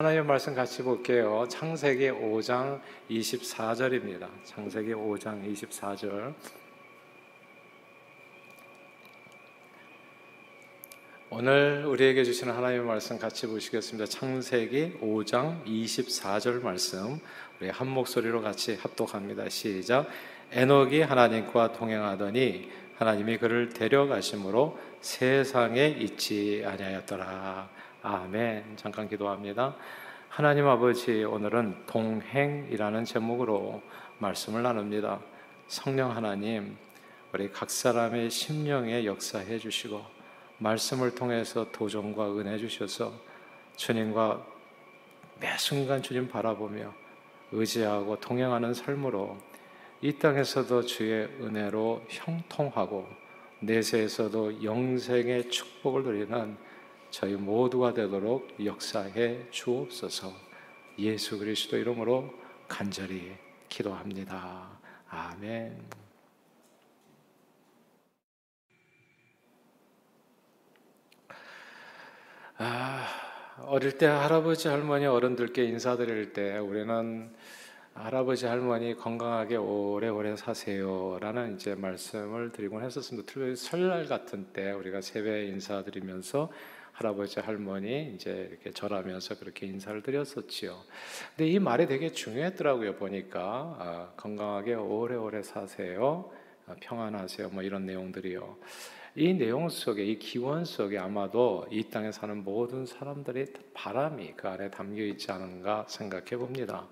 하나님의 말씀 같이 볼게요. 창세기 5장 24절입니다. 창세기 5장 24절. 오늘 우리에게 주시는 하나님의 말씀 같이 보시겠습니다. 창세기 5장 24절 말씀. 우리 한 목소리로 같이 합독합니다. 시작. 에녹이 하나님과 동행하더니 하나님이 그를 데려가심으로 세상에 있지 아니하였더라. 아멘. 잠깐 기도합니다. 하나님 아버지, 오늘은 동행이라는 제목으로 말씀을 나눕니다. 성령 하나님, 우리 각 사람의 심령에 역사해 주시고, 말씀을 통해서 도전과 은혜 주셔서 주님과 매 순간 주님 바라보며 의지하고 동행하는 삶으로 이 땅에서도 주의 은혜로 형통하고 내세에서도 영생의 축복을 누리는 저희 모두가 되도록 역사해 주옵소서. 예수 그리스도 이름으로 간절히 기도합니다. 아멘. 아, 어릴 때 할아버지 할머니 어른들께 인사드릴 때 우리는 할아버지 할머니 건강하게 오래오래 사세요라는 이제 말씀을 드리곤 했었습니다. 특별히 설날 같은 때 우리가 세배 인사드리면서 할아버지 할머니 이제 이렇게 절하면서 그렇게 인사를 드렸었지요. 근데 이 말이 되게 중요했더라고요. 보니까 아, 건강하게 오래오래 사세요, 아, 평안하세요, 뭐 이런 내용들이요. 이 내용 속에 이 기원 속에 아마도 이 땅에 사는 모든 사람들의 바람이 그 안에 담겨 있지 않은가 생각해 봅니다.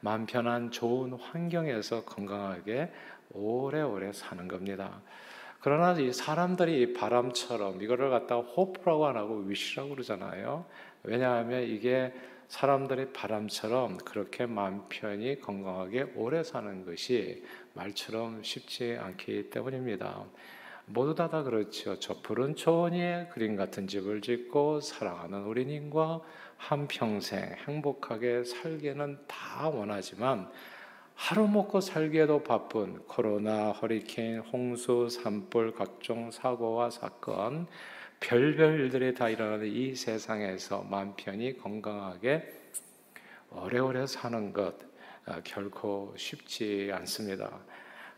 마음 편한 좋은 환경에서 건강하게 오래오래 사는 겁니다. 그러나 이 사람들이 바람처럼 이거를 갖다가 호프라고 안 하고 위시라고 그러잖아요. 왜냐하면 이게 사람들의 바람처럼 그렇게 마음 편히 건강하게 오래 사는 것이 말처럼 쉽지 않기 때문입니다. 모두 다, 다 그렇죠. 저 푸른 초원 위에 그림 같은 집을 짓고 사랑하는 우리님과 한평생 행복하게 살기는 다 원하지만 하루 먹고 살기에도 바쁜 코로나, 허리케인, 홍수, 산불, 각종 사고와 사건, 별별 일들이 다 일어나는 이 세상에서 마음 편히 건강하게 오래오래 사는 것 아, 결코 쉽지 않습니다.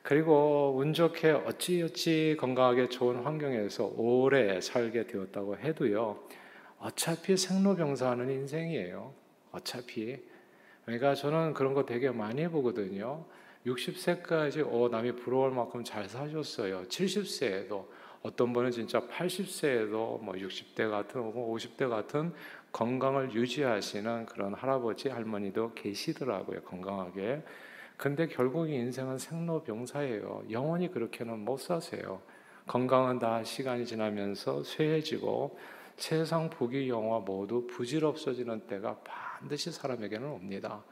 그리고 운 좋게 어찌어찌 건강하게 좋은 환경에서 오래 살게 되었다고 해도요, 어차피 생로병사하는 인생이에요. 어차피. 그러니까 저는 그런 거 되게 많이 보거든요. 60세까지 어 남이 부러울 만큼 잘 사셨어요. 70세에도 어떤 분은 진짜 80세에도 뭐 60대 같은 50대 같은 건강을 유지하시는 그런 할아버지 할머니도 계시더라고요. 건강하게. 근데 결국 인생은 생로병사예요. 영원히 그렇게는 못 사세요. 건강은 다 시간이 지나면서 쇠해지고 세상 부귀 영화 모두 부질없어지는 때가 반드시 사람에게는 옵니다.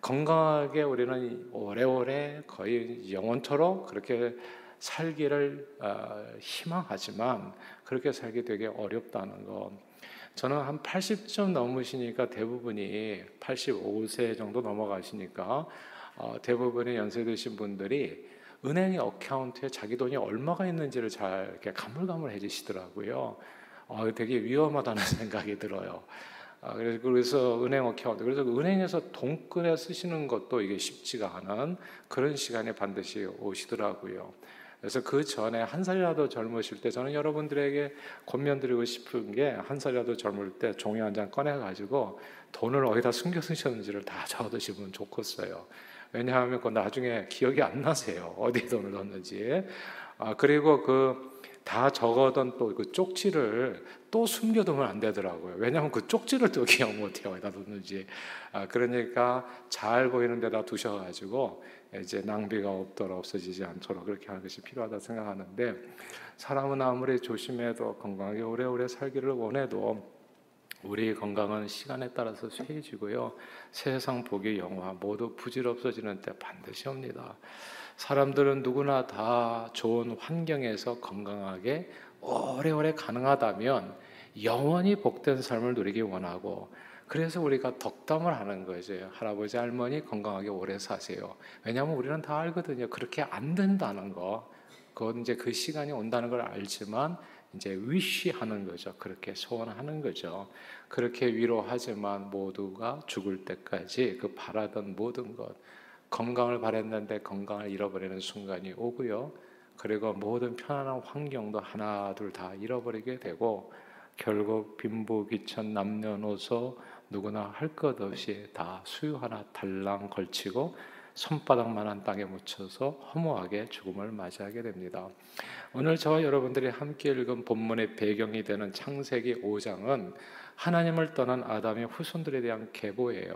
건강하게 우리는 오래오래 거의 영원토록 그렇게 살기를 어, 희망하지만 그렇게 살기 되게 어렵다는 것. 저는 한 80점 넘으시니까 대부분이 85세 정도 넘어가시니까 어, 대부분의 연세 드신 분들이 은행 어카운트에 자기 돈이 얼마가 있는지를 잘 이렇게 가물가물해지시더라고요. 어, 되게 위험하다는 생각이 들어요. 아, 그래서 은행 account 그래서 은행에서 돈 꺼내 쓰시는 것도 이게 쉽지가 않은 그런 시간이 반드시 오시더라고요. 그래서 그 전에 한 살이라도 젊으실 때 저는 여러분들에게 권면드리고 싶은 게 한 살이라도 젊을 때 종이 한 장 꺼내 가지고 돈을 어디다 숨겨 쓰셨는지를 다 적어두시면 좋겠어요. 왜냐하면 그 나중에 기억이 안 나세요. 어디에 돈을 넣었는지. 아, 그리고 그 다 적어둔 또 그 쪽지를 또 숨겨두면 안 되더라고요. 왜냐하면 그 쪽지를 또 기억 못해요. 어디다 뒀는지. 아, 그러니까 잘 보이는 데다 두셔가지고 이제 낭비가 없도록 없어지지 않도록 그렇게 하는 것이 필요하다 생각하는데 사람은 아무리 조심해도 건강하게 오래오래 살기를 원해도 우리 건강은 시간에 따라서 쇠해지고요. 세상 복의 영화 모두 부질없어지는 때 반드시 옵니다. 사람들은 누구나 다 좋은 환경에서 건강하게 오래오래 가능하다면 영원히 복된 삶을 누리기 원하고 그래서 우리가 덕담을 하는 거죠. 할아버지 할머니 건강하게 오래 사세요. 왜냐하면 우리는 다 알거든요. 그렇게 안 된다는 거. 그건 이제 그 시간이 온다는 걸 알지만 이제 위시하는 거죠. 그렇게 소원하는 거죠. 그렇게 위로하지만 모두가 죽을 때까지 그 바라던 모든 것, 건강을 바랬는데 건강을 잃어버리는 순간이 오고요. 그리고 모든 편안한 환경도 하나 둘 다 잃어버리게 되고 결국 빈부 귀천 남녀노소 누구나 할 것 없이 다 수유 하나 달랑 걸치고 손바닥만한 땅에 묻혀서 허무하게 죽음을 맞이하게 됩니다. 오늘 저와 여러분들이 함께 읽은 본문의 배경이 되는 창세기 5장은 하나님을 떠난 아담의 후손들에 대한 계보예요.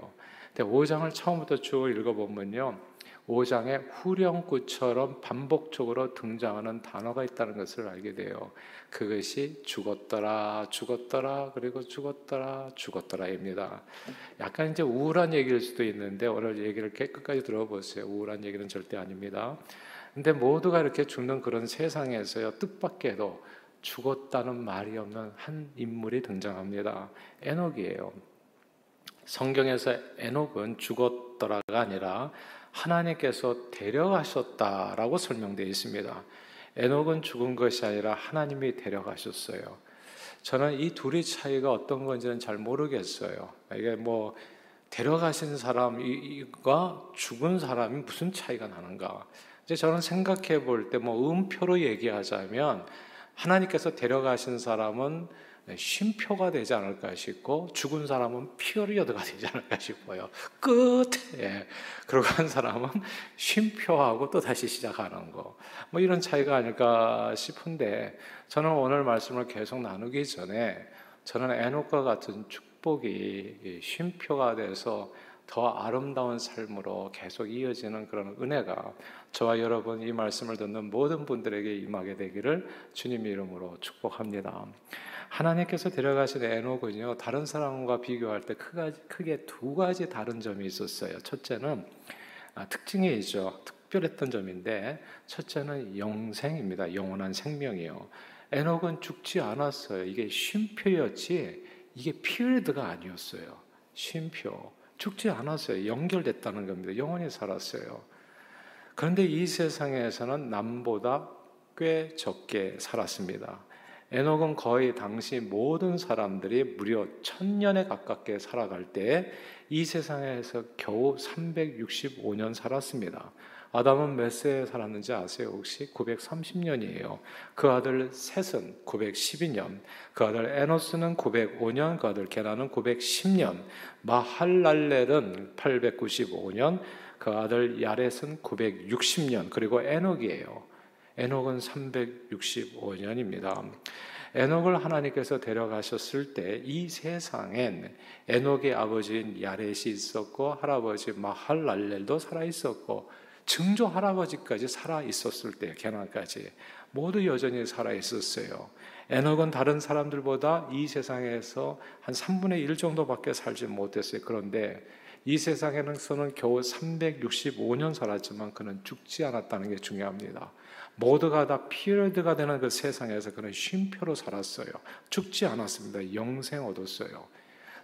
근데 5장을 처음부터 쭉 읽어보면요. 5장에 후렴구처럼 반복적으로 등장하는 단어가 있다는 것을 알게 돼요. 그것이 죽었더라, 죽었더라, 그리고 죽었더라, 죽었더라입니다. 약간 이제 우울한 얘기일 수도 있는데 오늘 얘기를 깨끗까지 들어보세요. 우울한 얘기는 절대 아닙니다. 근데 모두가 이렇게 죽는 그런 세상에서요, 뜻밖에도 죽었다는 말이 없는 한 인물이 등장합니다. 에녹이에요. 성경에서 에녹은 죽었더라가 아니라 하나님께서 데려가셨다라고 설명되어 있습니다. 에녹은 죽은 것이 아니라 하나님이 데려가셨어요. 저는 이 둘의 차이가 어떤 건지는 잘 모르겠어요. 이게 뭐 데려가신 사람과 죽은 사람이 무슨 차이가 나는가? 이제 저는 생각해 볼 때 뭐 음표로 얘기하자면 하나님께서 데려가신 사람은 네, 쉼표가 되지 않을까 싶고 죽은 사람은 피어리어드가 되지 않을까 싶어요. 끝. 예. 그러고 한 사람은 쉼표하고 또 다시 시작하는 거. 뭐 이런 차이가 아닐까 싶은데 저는 오늘 말씀을 계속 나누기 전에 저는 에녹과 같은 축복이 쉼표가 돼서 더 아름다운 삶으로 계속 이어지는 그런 은혜가 저와 여러분 이 말씀을 듣는 모든 분들에게 임하게 되기를 주님 이름으로 축복합니다. 하나님께서 데려가신 에녹은요 다른 사람과 비교할 때 크게 두 가지 다른 점이 있었어요. 첫째는 아, 특징이죠. 특별했던 점인데 첫째는 영생입니다. 영원한 생명이요. 에녹은 죽지 않았어요. 이게 쉼표였지 이게 피르드가 아니었어요. 쉼표. 죽지 않았어요. 연결됐다는 겁니다. 영원히 살았어요. 그런데 이 세상에서는 남보다 꽤 적게 살았습니다. 에녹은 거의 당시 모든 사람들이 무려 천년에 가깝게 살아갈 때 이 세상에서 겨우 365년 살았습니다. 아담은 몇 세에 살았는지 아세요? 혹시 930년이에요. 그 아들 셋은 912년, 그 아들 에노스는 905년, 그 아들 게나는 910년, 마할랄렐은 895년, 그 아들 야렛은 960년, 그리고 에녹이에요. 에녹은 365년입니다. 에녹을 하나님께서 데려가셨을 때 이 세상엔 에녹의 아버지인 야렛이 있었고 할아버지 마할랄렐도 살아 있었고 증조 할아버지까지 살아 있었을 때 게나까지 모두 여전히 살아 있었어요. 에녹은 다른 사람들보다 이 세상에서 한 3분의 1 정도밖에 살지 못했어요. 그런데 이 세상에서는 겨우 365년 살았지만 그는 죽지 않았다는 게 중요합니다. 모두가 다 피어드가 되는 그 세상에서 그는 쉼표로 살았어요. 죽지 않았습니다. 영생 얻었어요.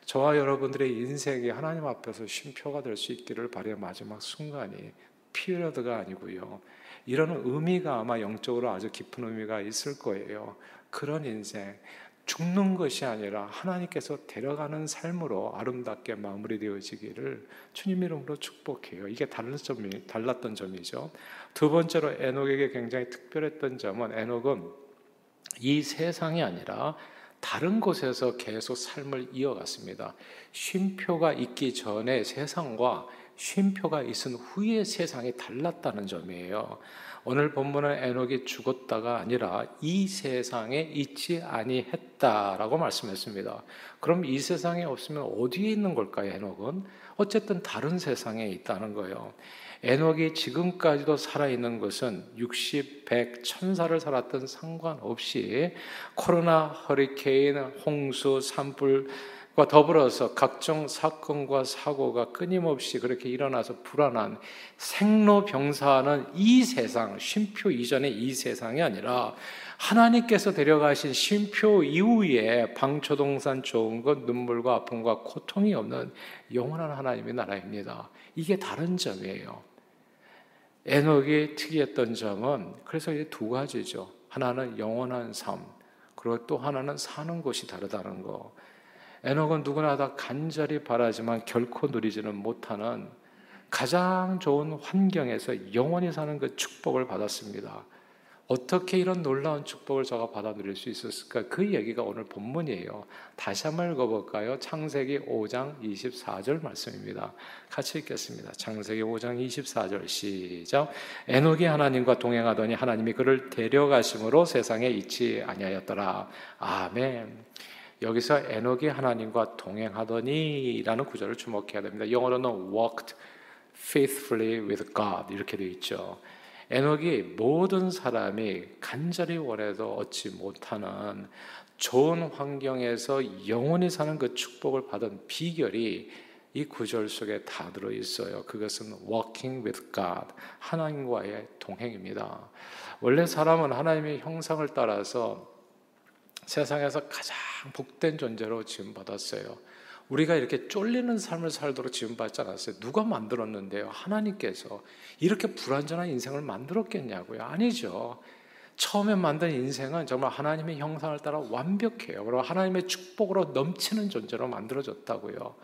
저와 여러분들의 인생이 하나님 앞에서 쉼표가 될 수 있기를 바래 마지막 순간이 피어드가 아니고요. 이런 의미가 아마 영적으로 아주 깊은 의미가 있을 거예요. 그런 인생, 죽는 것이 아니라 하나님께서 데려가는 삶으로 아름답게 마무리되어지기를 주님 이름으로 축복해요. 이게 달랐 점이, 달랐던 점이죠. 두 번째로 에녹에게 굉장히 특별했던 점은 에녹은 이 세상이 아니라 다른 곳에서 계속 삶을 이어갔습니다. 쉼표가 있기 전에 세상과 쉼표가 있은 후의 세상이 달랐다는 점이에요. 오늘 본문은 에녹이 죽었다가 아니라 이 세상에 있지 아니했다라고 말씀했습니다. 그럼 이 세상에 없으면 어디에 있는 걸까요, 에녹은? 어쨌든 다른 세상에 있다는 거예요. 에녹이 지금까지도 살아있는 것은 60, 100, 천사를 살았던 상관없이 코로나, 허리케인, 홍수, 산불, 과 더불어서 각종 사건과 사고가 끊임없이 그렇게 일어나서 불안한 생로병사하는 이 세상, 쉼표 이전의 이 세상이 아니라 하나님께서 데려가신 쉼표 이후에 방초동산 좋은 것, 눈물과 아픔과 고통이 없는 영원한 하나님의 나라입니다. 이게 다른 점이에요. 에녹이 특이했던 점은 그래서 두 가지죠. 하나는 영원한 삶, 그리고 또 하나는 사는 곳이 다르다는 거. 에녹은 누구나 다 간절히 바라지만 결코 누리지는 못하는 가장 좋은 환경에서 영원히 사는 그 축복을 받았습니다. 어떻게 이런 놀라운 축복을 저가 받아 누릴 수 있었을까? 그 얘기가 오늘 본문이에요. 다시 한번 읽어볼까요? 창세기 5장 24절 말씀입니다. 같이 읽겠습니다. 창세기 5장 24절 시작. 에녹이 하나님과 동행하더니 하나님이 그를 데려가심으로 세상에 있지 아니하였더라. 아멘. 여기서 에녹이 하나님과 동행하더니라는 구절을 주목해야 됩니다. 영어로는 walked faithfully with God 이렇게 되어 있죠. 에녹이 모든 사람이 간절히 원해도 얻지 못하는 좋은 환경에서 영원히 사는 그 축복을 받은 비결이 이 구절 속에 다 들어 있어요. 그것은 walking with God, 하나님과의 동행입니다. 원래 사람은 하나님의 형상을 따라서 세상에서 가장 복된 존재로 지금 받았어요. 우리가 이렇게 쫄리는 삶을 살도록 지원받지 않았어요. 누가 만들었는데요? 하나님께서 이렇게 불완전한 인생을 만들었겠냐고요? 아니죠. 처음에 만든 인생은 정말 하나님의 형상을 따라 완벽해요. 그리고 하나님의 축복으로 넘치는 존재로 만들어졌다고요.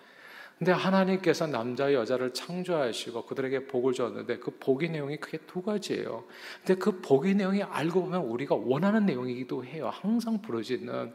근데 하나님께서 남자 여자를 창조하시고 그들에게 복을 줬는데 그 복의 내용이 크게 두 가지예요. 근데 그 복의 내용이 알고 보면 우리가 원하는 내용이기도 해요. 항상 부러지는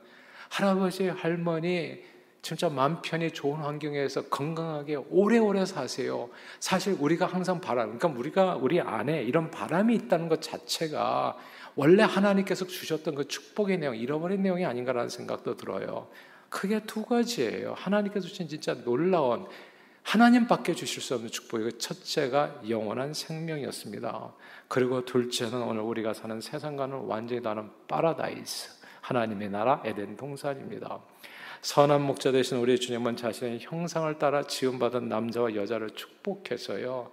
할아버지, 할머니, 진짜 마음 편히 좋은 환경에서 건강하게 오래오래 사세요. 사실 우리가 항상 바람, 그러니까 우리가 우리 안에 이런 바람이 있다는 것 자체가 원래 하나님께서 주셨던 그 축복의 내용, 잃어버린 내용이 아닌가라는 생각도 들어요. 크게 두 가지예요. 하나님께서 주신 진짜 놀라운 하나님밖에 주실 수 없는 축복이고 첫째가 영원한 생명이었습니다. 그리고 둘째는 오늘 우리가 사는 세상과는 완전히 다른 파라다이스, 하나님의 나라 에덴 동산입니다. 선한 목자 되신 우리 주님은 자신의 형상을 따라 지음받은 남자와 여자를 축복하셨어요.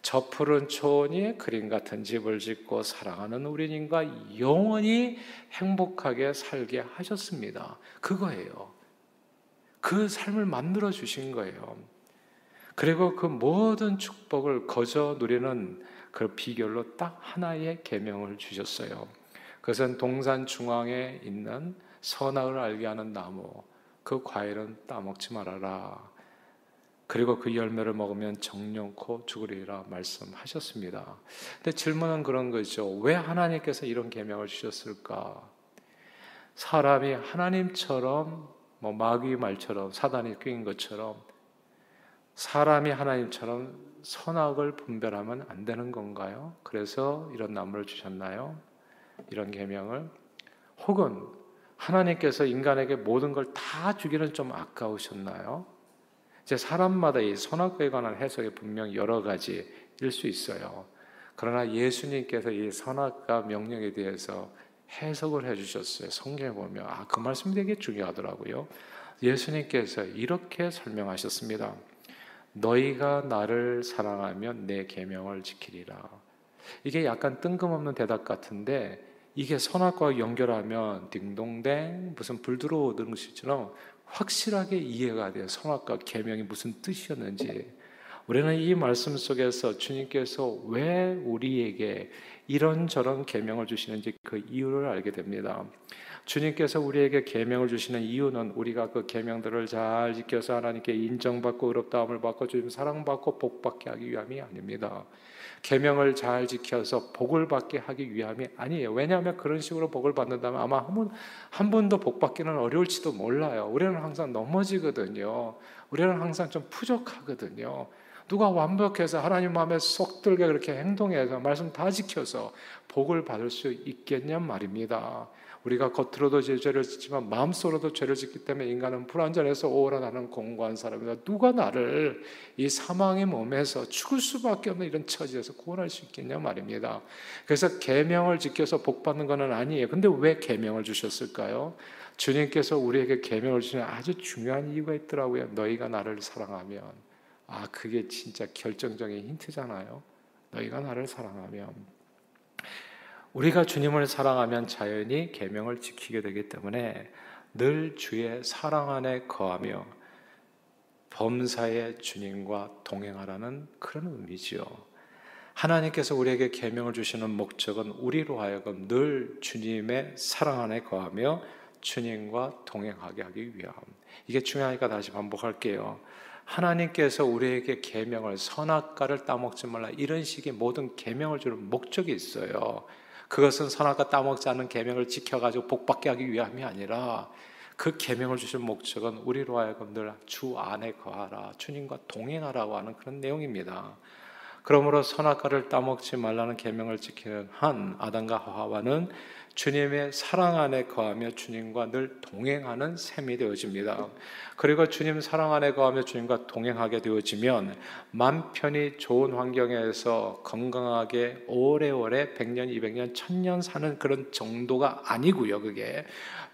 저 푸른 초원 위 그림 같은 집을 짓고 사랑하는 우리 님과 영원히 행복하게 살게 하셨습니다. 그거예요. 그 삶을 만들어 주신 거예요. 그리고 그 모든 축복을 거저 누리는 그 비결로 딱 하나의 계명을 주셨어요. 그것은 동산 중앙에 있는 선악을 알게 하는 나무, 그 과일은 따먹지 말아라. 그리고 그 열매를 먹으면 정령코 죽으리라 말씀하셨습니다. 근데 질문은 그런 거죠. 왜 하나님께서 이런 계명을 주셨을까? 사람이 하나님처럼 뭐 마귀 말처럼 사단이 뀌인 것처럼 사람이 하나님처럼 선악을 분별하면 안 되는 건가요? 그래서 이런 나무를 주셨나요? 이런 계명을 혹은 하나님께서 인간에게 모든 걸 다 주기는 좀 아까우셨나요? 이제 사람마다 이 선악과에 관한 해석이 분명 여러 가지일 수 있어요. 그러나 예수님께서 이 선악과 명령에 대해서 해석을 해주셨어요. 성경에 보면 아 그 말씀이 되게 중요하더라고요. 예수님께서 이렇게 설명하셨습니다. 너희가 나를 사랑하면 내 계명을 지키리라. 이게 약간 뜬금없는 대답 같은데 이게 선악과 연결하면 딩동댕 무슨 불 들어오는 것처럼 확실하게 이해가 돼요. 선악과 계명이 무슨 뜻이었는지. 우리는 이 말씀 속에서 주님께서 왜 우리에게 이런저런 계명을 주시는지 그 이유를 알게 됩니다. 주님께서 우리에게 계명을 주시는 이유는 우리가 그 계명들을 잘 지켜서 하나님께 인정받고 의롭다함을 받고 주님 사랑받고 복받게 하기 위함이 아닙니다. 계명을 잘 지켜서 복을 받게 하기 위함이 아니에요. 왜냐하면 그런 식으로 복을 받는다면 아마 한, 번, 한 번도 복 받기는 어려울지도 몰라요. 우리는 항상 넘어지거든요. 우리는 항상 좀 부족하거든요. 누가 완벽해서 하나님 마음에 쏙 들게 그렇게 행동해서 말씀 다 지켜서 복을 받을 수 있겠냔 말입니다. 우리가 겉으로도 죄를 짓지만 마음속으로도 죄를 짓기 때문에 인간은 불완전해서 오라 나는 공고한 사람이다. 누가 나를 이 사망의 몸에서 죽을 수밖에 없는 이런 처지에서 구원할 수 있겠냐 말입니다. 그래서 계명을 지켜서 복 받는 것은 아니에요. 근데 왜 계명을 주셨을까요? 주님께서 우리에게 계명을 주시는 아주 중요한 이유가 있더라고요. 너희가 나를 사랑하면 아 그게 진짜 결정적인 힌트잖아요. 너희가 나를 사랑하면 우리가 주님을 사랑하면 자연히 계명을 지키게 되기 때문에 늘 주의 사랑 안에 거하며 범사의 주님과 동행하라는 그런 의미지요. 하나님께서 우리에게 계명을 주시는 목적은 우리로 하여금 늘 주님의 사랑 안에 거하며 주님과 동행하게 하기 위함. 이게 중요하니까 다시 반복할게요. 하나님께서 우리에게 계명을 선악과를 따먹지 말라 이런 식의 모든 계명을 주는 목적이 있어요. 그것은 선악과 따먹지 않는 계명을 지켜가지고 복받게 하기 위함이 아니라 그 계명을 주신 목적은 우리로 하여금 늘 주 안에 거하라 주님과 동행하라고 하는 그런 내용입니다. 그러므로 선악과를 따먹지 말라는 계명을 지키는 한 아담과 하와는 주님의 사랑 안에 거하며 주님과 늘 동행하는 셈이 되어집니다. 그리고 주님 사랑 안에 거하며 주님과 동행하게 되어지면 맘 편히 좋은 환경에서 건강하게 오래오래 100년, 200년, 1000년 사는 그런 정도가 아니고요. 그게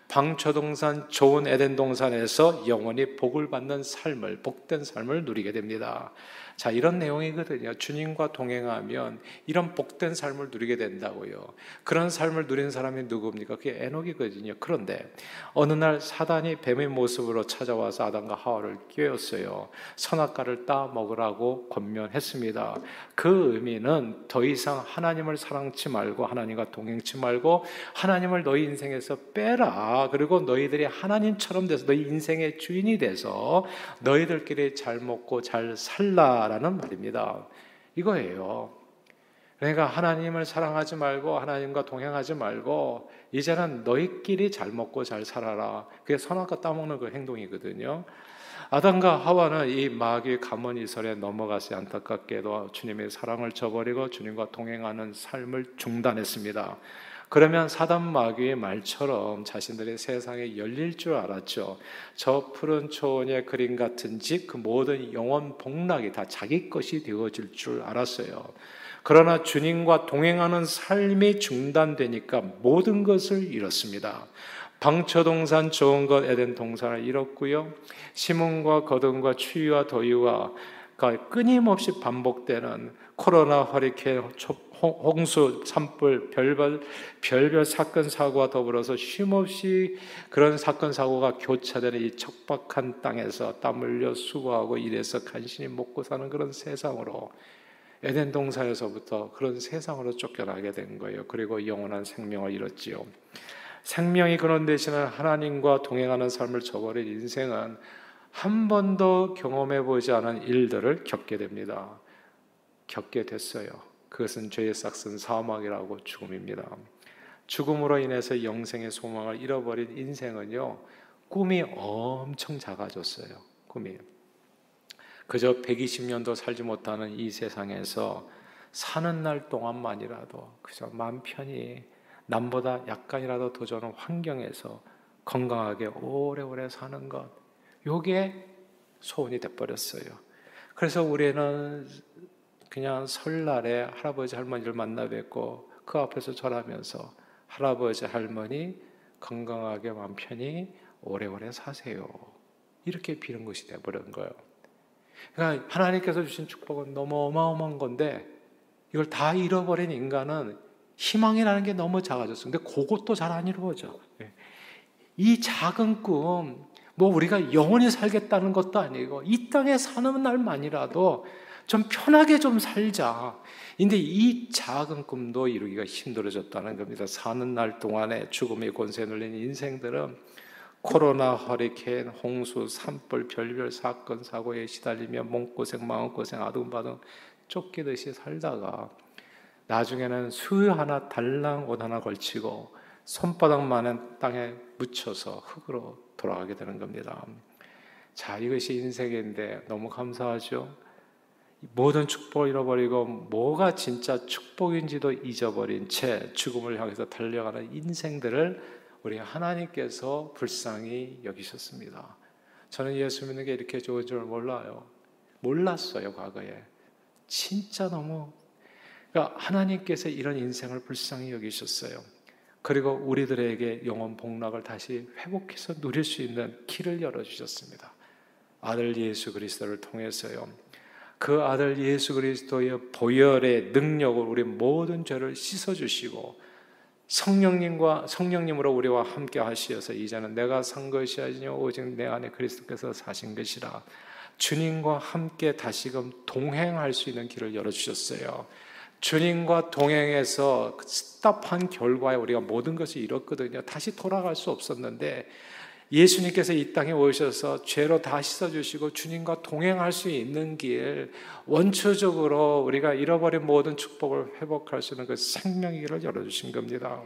방초동산 좋은 에덴 동산에서 영원히 복을 받는 삶을 복된 삶을 누리게 됩니다. 자, 이런 내용이거든요. 주님과 동행하면 이런 복된 삶을 누리게 된다고요. 그런 삶을 누린 사람이 누굽니까? 그게 에녹이거든요. 그런데 어느 날 사단이 뱀의 모습으로 찾아와서 아담과 하와를 깨웠어요. 선악과를 따 먹으라고 권면했습니다. 그 의미는 더 이상 하나님을 사랑치 말고 하나님과 동행치 말고 하나님을 너희 인생에서 빼라. 그리고 너희들이 하나님처럼 돼서 너희 인생의 주인이 돼서 너희들끼리 잘 먹고 잘 살라. 라는 말입니다. 이거예요. 그러니까 하나님을 사랑하지 말고 하나님과 동행하지 말고 이제는 너희끼리 잘 먹고 잘 살아라. 그게 선악과 따먹는 그 행동이거든요. 아담과 하와는 이 마귀 가문 이설에 넘어가서 안타깝게도 주님의 사랑을 저버리고 주님과 동행하는 삶을 중단했습니다. 그러면 사단 마귀의 말처럼 자신들의 세상에 열릴 줄 알았죠. 저 푸른 초원의 그림 같은 집, 그 모든 영원 복락이 다 자기 것이 되어질 줄 알았어요. 그러나 주님과 동행하는 삶이 중단되니까 모든 것을 잃었습니다. 방초동산 좋은 것 에덴 동산을 잃었고요. 심음과 거듭과 추위와 더위와 끊임없이 반복되는 코로나 허리케인 홍수, 산불, 별별, 별별 사건, 사고와 더불어서 쉼없이 그런 사건, 사고가 교차되는 이 척박한 땅에서 땀 흘려 수고하고 일해서 간신히 먹고 사는 그런 세상으로 에덴 동산에서부터 그런 세상으로 쫓겨나게 된 거예요. 그리고 영원한 생명을 잃었지요. 생명이 그런 대신에 하나님과 동행하는 삶을 저버린 인생은 한 번도 경험해 보지 않은 일들을 겪게 됩니다. 겪게 됐어요. 그것은 죄의 싹슨 사망이라고 죽음입니다. 죽음으로 인해서 영생의 소망을 잃어버린 인생은요, 꿈이 엄청 작아졌어요. 꿈이. 그저 120년도 살지 못하는 이 세상에서 사는 날 동안만이라도 그저 맘 편히 남보다 약간이라도 더 좋은 환경에서 건강하게 오래오래 사는 것, 요게 소원이 돼버렸어요. 그래서 우리는 그냥 설날에 할아버지 할머니를 만나 뵙고 그 앞에서 절하면서 할아버지 할머니 건강하게 마음 편히 오래오래 사세요. 이렇게 비는 것이 되버린 거예요. 그러니까 하나님께서 주신 축복은 너무 어마어마한 건데 이걸 다 잃어버린 인간은 희망이라는 게 너무 작아졌어요. 근데 그것도 잘 안 이루어져. 예. 이 작은 꿈, 뭐 우리가 영원히 살겠다는 것도 아니고 이 땅에 사는 날만이라도 좀 편하게 좀 살자. 근데 이 작은 꿈도 이루기가 힘들어졌다는 겁니다. 사는 날 동안에 죽음의 권세 눌린 인생들은 코로나, 허리케인, 홍수, 산불, 별별 사건, 사고에 시달리며 몸고생, 마음고생, 아둥바둥 쫓기듯이 살다가 나중에는 수 하나 달랑 옷 하나 걸치고 손바닥만한 땅에 묻혀서 흙으로 돌아가게 되는 겁니다. 자, 이것이 인생인데 너무 감사하죠? 모든 축복을 잃어버리고 뭐가 진짜 축복인지도 잊어버린 채 죽음을 향해서 달려가는 인생들을 우리 하나님께서 불쌍히 여기셨습니다. 저는 예수 믿는 게 이렇게 좋은 줄 몰라요. 몰랐어요, 과거에. 진짜 너무. 그러니까 하나님께서 이런 인생을 불쌍히 여기셨어요. 그리고 우리들에게 영원 복락을 다시 회복해서 누릴 수 있는 길을 열어주셨습니다. 아들 예수 그리스도를 통해서요. 그 아들 예수 그리스도의 보혈의 능력으로 우리 모든 죄를 씻어 주시고 성령님과 성령님으로 우리와 함께 하시어서 이제는 내가 산 것이 아니요 오직 내 안에 그리스도께서 사신 것이라 주님과 함께 다시금 동행할 수 있는 길을 열어 주셨어요. 주님과 동행해서 스탑한 결과에 우리가 모든 것이 이렇거든요. 다시 돌아갈 수 없었는데 예수님께서 이 땅에 오셔서 죄로 다 씻어주시고 주님과 동행할 수 있는 길, 원초적으로 우리가 잃어버린 모든 축복을 회복할 수 있는 그 생명의 길을 열어주신 겁니다.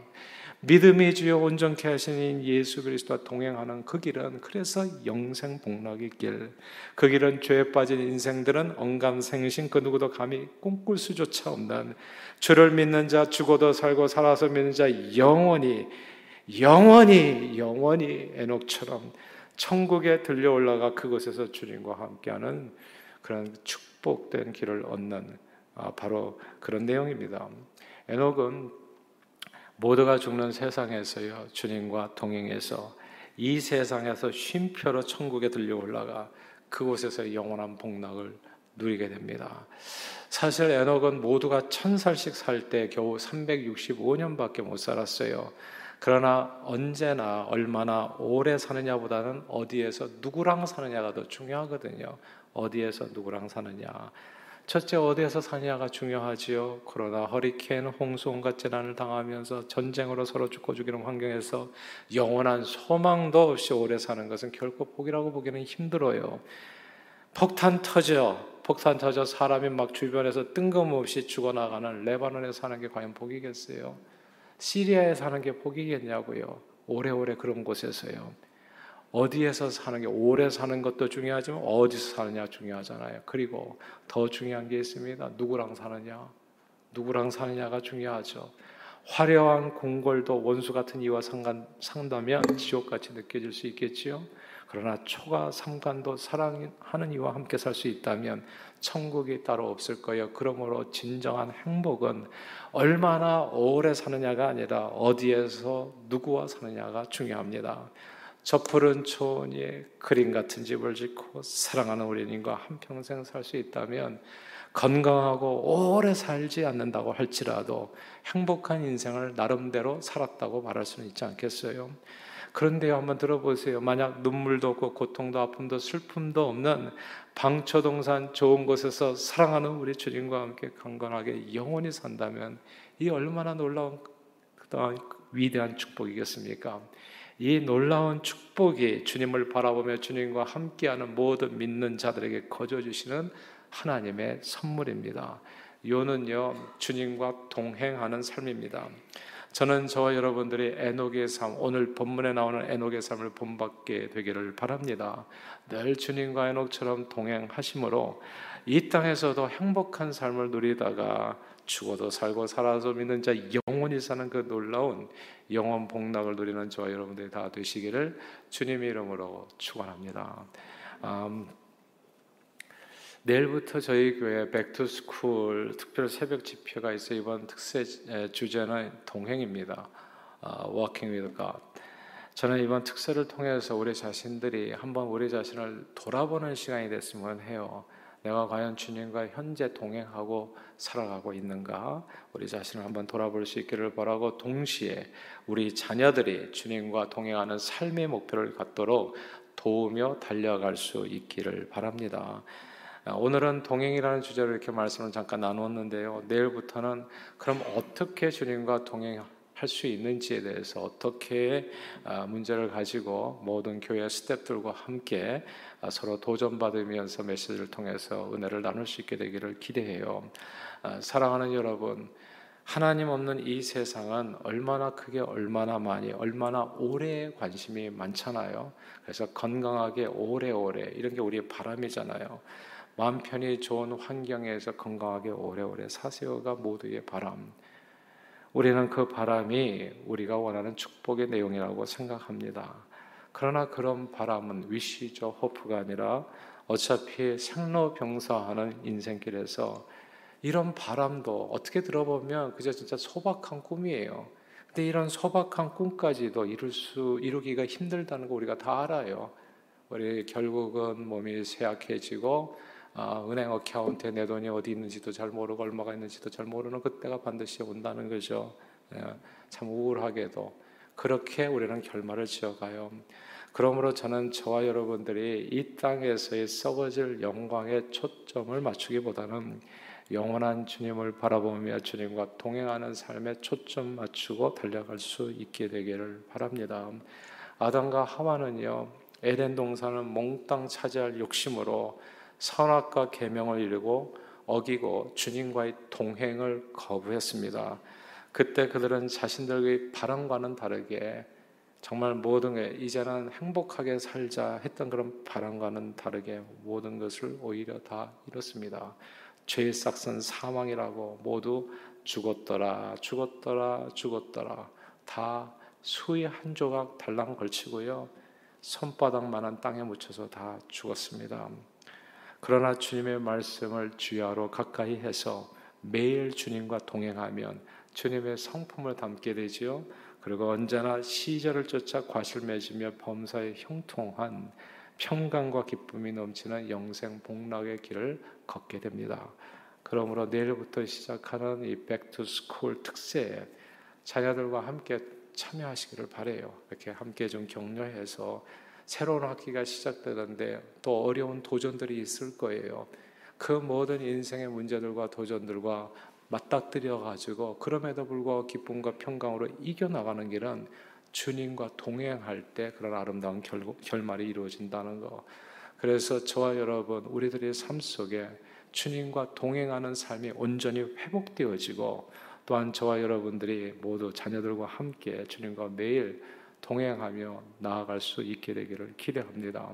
믿음의 주여 온전케 하시는 예수 그리스도와 동행하는 그 길은 그래서 영생 복락의 길. 그 길은 죄에 빠진 인생들은 언감생신 그 누구도 감히 꿈꿀 수조차 없는 주를 믿는 자 죽어도 살고 살아서 믿는 자 영원히 영원히 영원히 에녹처럼 천국에 들려 올라가 그곳에서 주님과 함께하는 그런 축복된 길을 얻는 아, 바로 그런 내용입니다. 에녹은 모두가 죽는 세상에서요 주님과 동행해서 이 세상에서 쉼표로 천국에 들려 올라가 그곳에서 영원한 복락을 누리게 됩니다. 사실 에녹은 모두가 천 살씩 살 때 겨우 365년밖에 못 살았어요. 그러나 언제나 얼마나 오래 사느냐보다는 어디에서 누구랑 사느냐가 더 중요하거든요. 어디에서 누구랑 사느냐. 첫째 어디에서 사느냐가 중요하지요. 코로나, 허리케인, 홍수 온갖 재난을 당하면서 전쟁으로 서로 죽고 죽이는 환경에서 영원한 소망도 없이 오래 사는 것은 결코 복이라고 보기는 힘들어요. 폭탄 터져, 폭탄 터져 사람이 막 주변에서 뜬금없이 죽어나가는 레바논에 사는 게 과연 복이겠어요? 시리아에 사는 게 복이겠냐고요. 오래오래 그런 곳에서요. 어디에서 사는 게 오래 사는 것도 중요하지만 어디서 사느냐 중요하잖아요. 그리고 더 중요한 게 있습니다. 누구랑 사느냐, 누구랑 사느냐가 중요하죠. 화려한 궁궐도 원수 같은 이와 상관, 상다면 지옥같이 느껴질 수 있겠지요. 그러나 초가 삼간도 사랑하는 이와 함께 살 수 있다면 천국이 따로 없을 거예요. 그러므로 진정한 행복은 얼마나 오래 사느냐가 아니라 어디에서 누구와 사느냐가 중요합니다. 저 푸른 초원에 그림 같은 집을 짓고 사랑하는 우리님과 한평생 살 수 있다면 건강하고 오래 살지 않는다고 할지라도 행복한 인생을 나름대로 살았다고 말할 수는 있지 않겠어요? 그런데요, 한번 들어보세요. 만약 눈물도 없고 고통도 아픔도 슬픔도 없는 방초동산 좋은 곳에서 사랑하는 우리 주님과 함께 강건하게 영원히 산다면 이 얼마나 놀라운 위대한 축복이겠습니까? 이 놀라운 축복이 주님을 바라보며 주님과 함께하는 모든 믿는 자들에게 거저 주시는 하나님의 선물입니다. 요는요 주님과 동행하는 삶입니다. 저는 저와 여러분들이 에녹의 삶, 오늘 본문에 나오는 에녹의 삶을 본받게 되기를 바랍니다. 늘 주님과 에녹처럼 동행하심으로 이 땅에서도 행복한 삶을 누리다가 죽어도 살고 살아서 믿는 자 영원히 사는 그 놀라운 영원 복락을 누리는 저와 여러분들이 다 되시기를 주님의 이름으로 축원합니다. 음, 내일부터 저희 교회 Back to School 특별 새벽 집회가 있어 이번 특세 주제는 동행입니다. 어, Walking with God. 저는 이번 특세를 통해서 우리 자신들이 한번 우리 자신을 돌아보는 시간이 됐으면 해요. 내가 과연 주님과 현재 동행하고 살아가고 있는가? 우리 자신을 한번 돌아볼 수 있기를 바라고 동시에 우리 자녀들이 주님과 동행하는 삶의 목표를 갖도록 도우며 달려갈 수 있기를 바랍니다. 아, 오늘은 동행이라는 주제로 이렇게 말씀을 잠깐 나누었는데요. 내일부터는 그럼 어떻게 주님과 동행 할 수 있는지에 대해서 어떻게 아, 문제를 가지고 모든 교회 스탭들과 함께 아, 서로 도전받으면서 메시지를 통해서 은혜를 나눌 수 있게 되기를 기대해요. 사랑하는 여러분, 하나님 없는 이 세상은 얼마나 크게 얼마나 많이 얼마나 오래 관심이 많잖아요. 그래서 건강하게 오래오래 이런 게 우리의 바람이잖아요. 마음 편히 좋은 환경에서 건강하게 오래오래 사세요가 모두의 바람. 우리는 그 바람이 우리가 원하는 축복의 내용이라고 생각합니다. 그러나 그런 바람은 위시죠, 호프가 아니라 어차피 생로병사하는 인생길에서 이런 바람도 어떻게 들어보면 그저 진짜 소박한 꿈이에요. 근데 이런 소박한 꿈까지도 이룰 수 이루기가 힘들다는 거 우리가 다 알아요. 우리 결국은 몸이 쇠약해지고 아, 은행 어카운트에 내 돈이 어디 있는지도 잘 모르고 얼마가 있는지도 잘 모르는 그때가 반드시 온다는 거죠. 예, 참 우울하게도 그렇게 우리는 결말을 지어가요. 그러므로 저는 저와 여러분들이 이 땅에서의 썩어질 영광에 초점을 맞추기보다는 영원한 주님을 바라보며 주님과 동행하는 삶에 초점 맞추고 달려갈 수 있게 되기를 바랍니다. 아담과 하와는요 에덴 동산을 몽땅 차지할 욕심으로 선악과 계명을 이루고 어기고 주님과의 동행을 거부했습니다. 그때 그들은 자신들의 바람과는 다르게 정말 모든 게 이제는 행복하게 살자 했던 그런 바람과는 다르게 모든 것을 오히려 다 잃었습니다. 죄의 싹은 사망이라고 모두 죽었더라, 죽었더라, 죽었더라. 다 수의 한 조각 달랑 걸치고요. 손바닥만한 땅에 묻혀서 다 죽었습니다. 그러나 주님의 말씀을 주야로 가까이 해서 매일 주님과 동행하면 주님의 성품을 닮게 되지요. 그리고 언제나 시절을 쫓아 과실 맺으며 범사에 형통한 평강과 기쁨이 넘치는 영생 복락의 길을 걷게 됩니다. 그러므로 내일부터 시작하는 이 Back to School 특세에 자녀들과 함께 참여하시기를 바래요. 이렇게 함께 좀 격려해서 새로운 학기가 시작되는데 또 어려운 도전들이 있을 거예요. 그 모든 인생의 문제들과 도전들과 맞닥뜨려 가지고 그럼에도 불구하고 기쁨과 평강으로 이겨 나가는 길은 주님과 동행할 때 그런 아름다운 결, 결말이 이루어진다는 거. 그래서 저와 여러분 우리들의 삶 속에 주님과 동행하는 삶이 온전히 회복되어지고 또한 저와 여러분들이 모두 자녀들과 함께 주님과 매일 동행하며 나아갈 수 있게 되기를 기대합니다.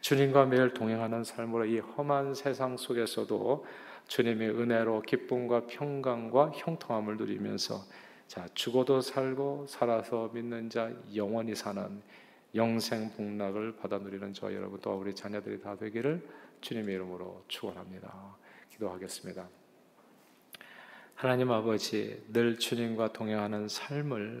주님과 매일 동행하는 삶으로 이 험한 세상 속에서도 주님의 은혜로 기쁨과 평강과 형통함을 누리면서 자 죽어도 살고 살아서 믿는 자 영원히 사는 영생 복락을 받아 누리는 저 여러분 또 우리 자녀들이 다 되기를 주님의 이름으로 축원합니다. 기도하겠습니다. 하나님 아버지 늘 주님과 동행하는 삶을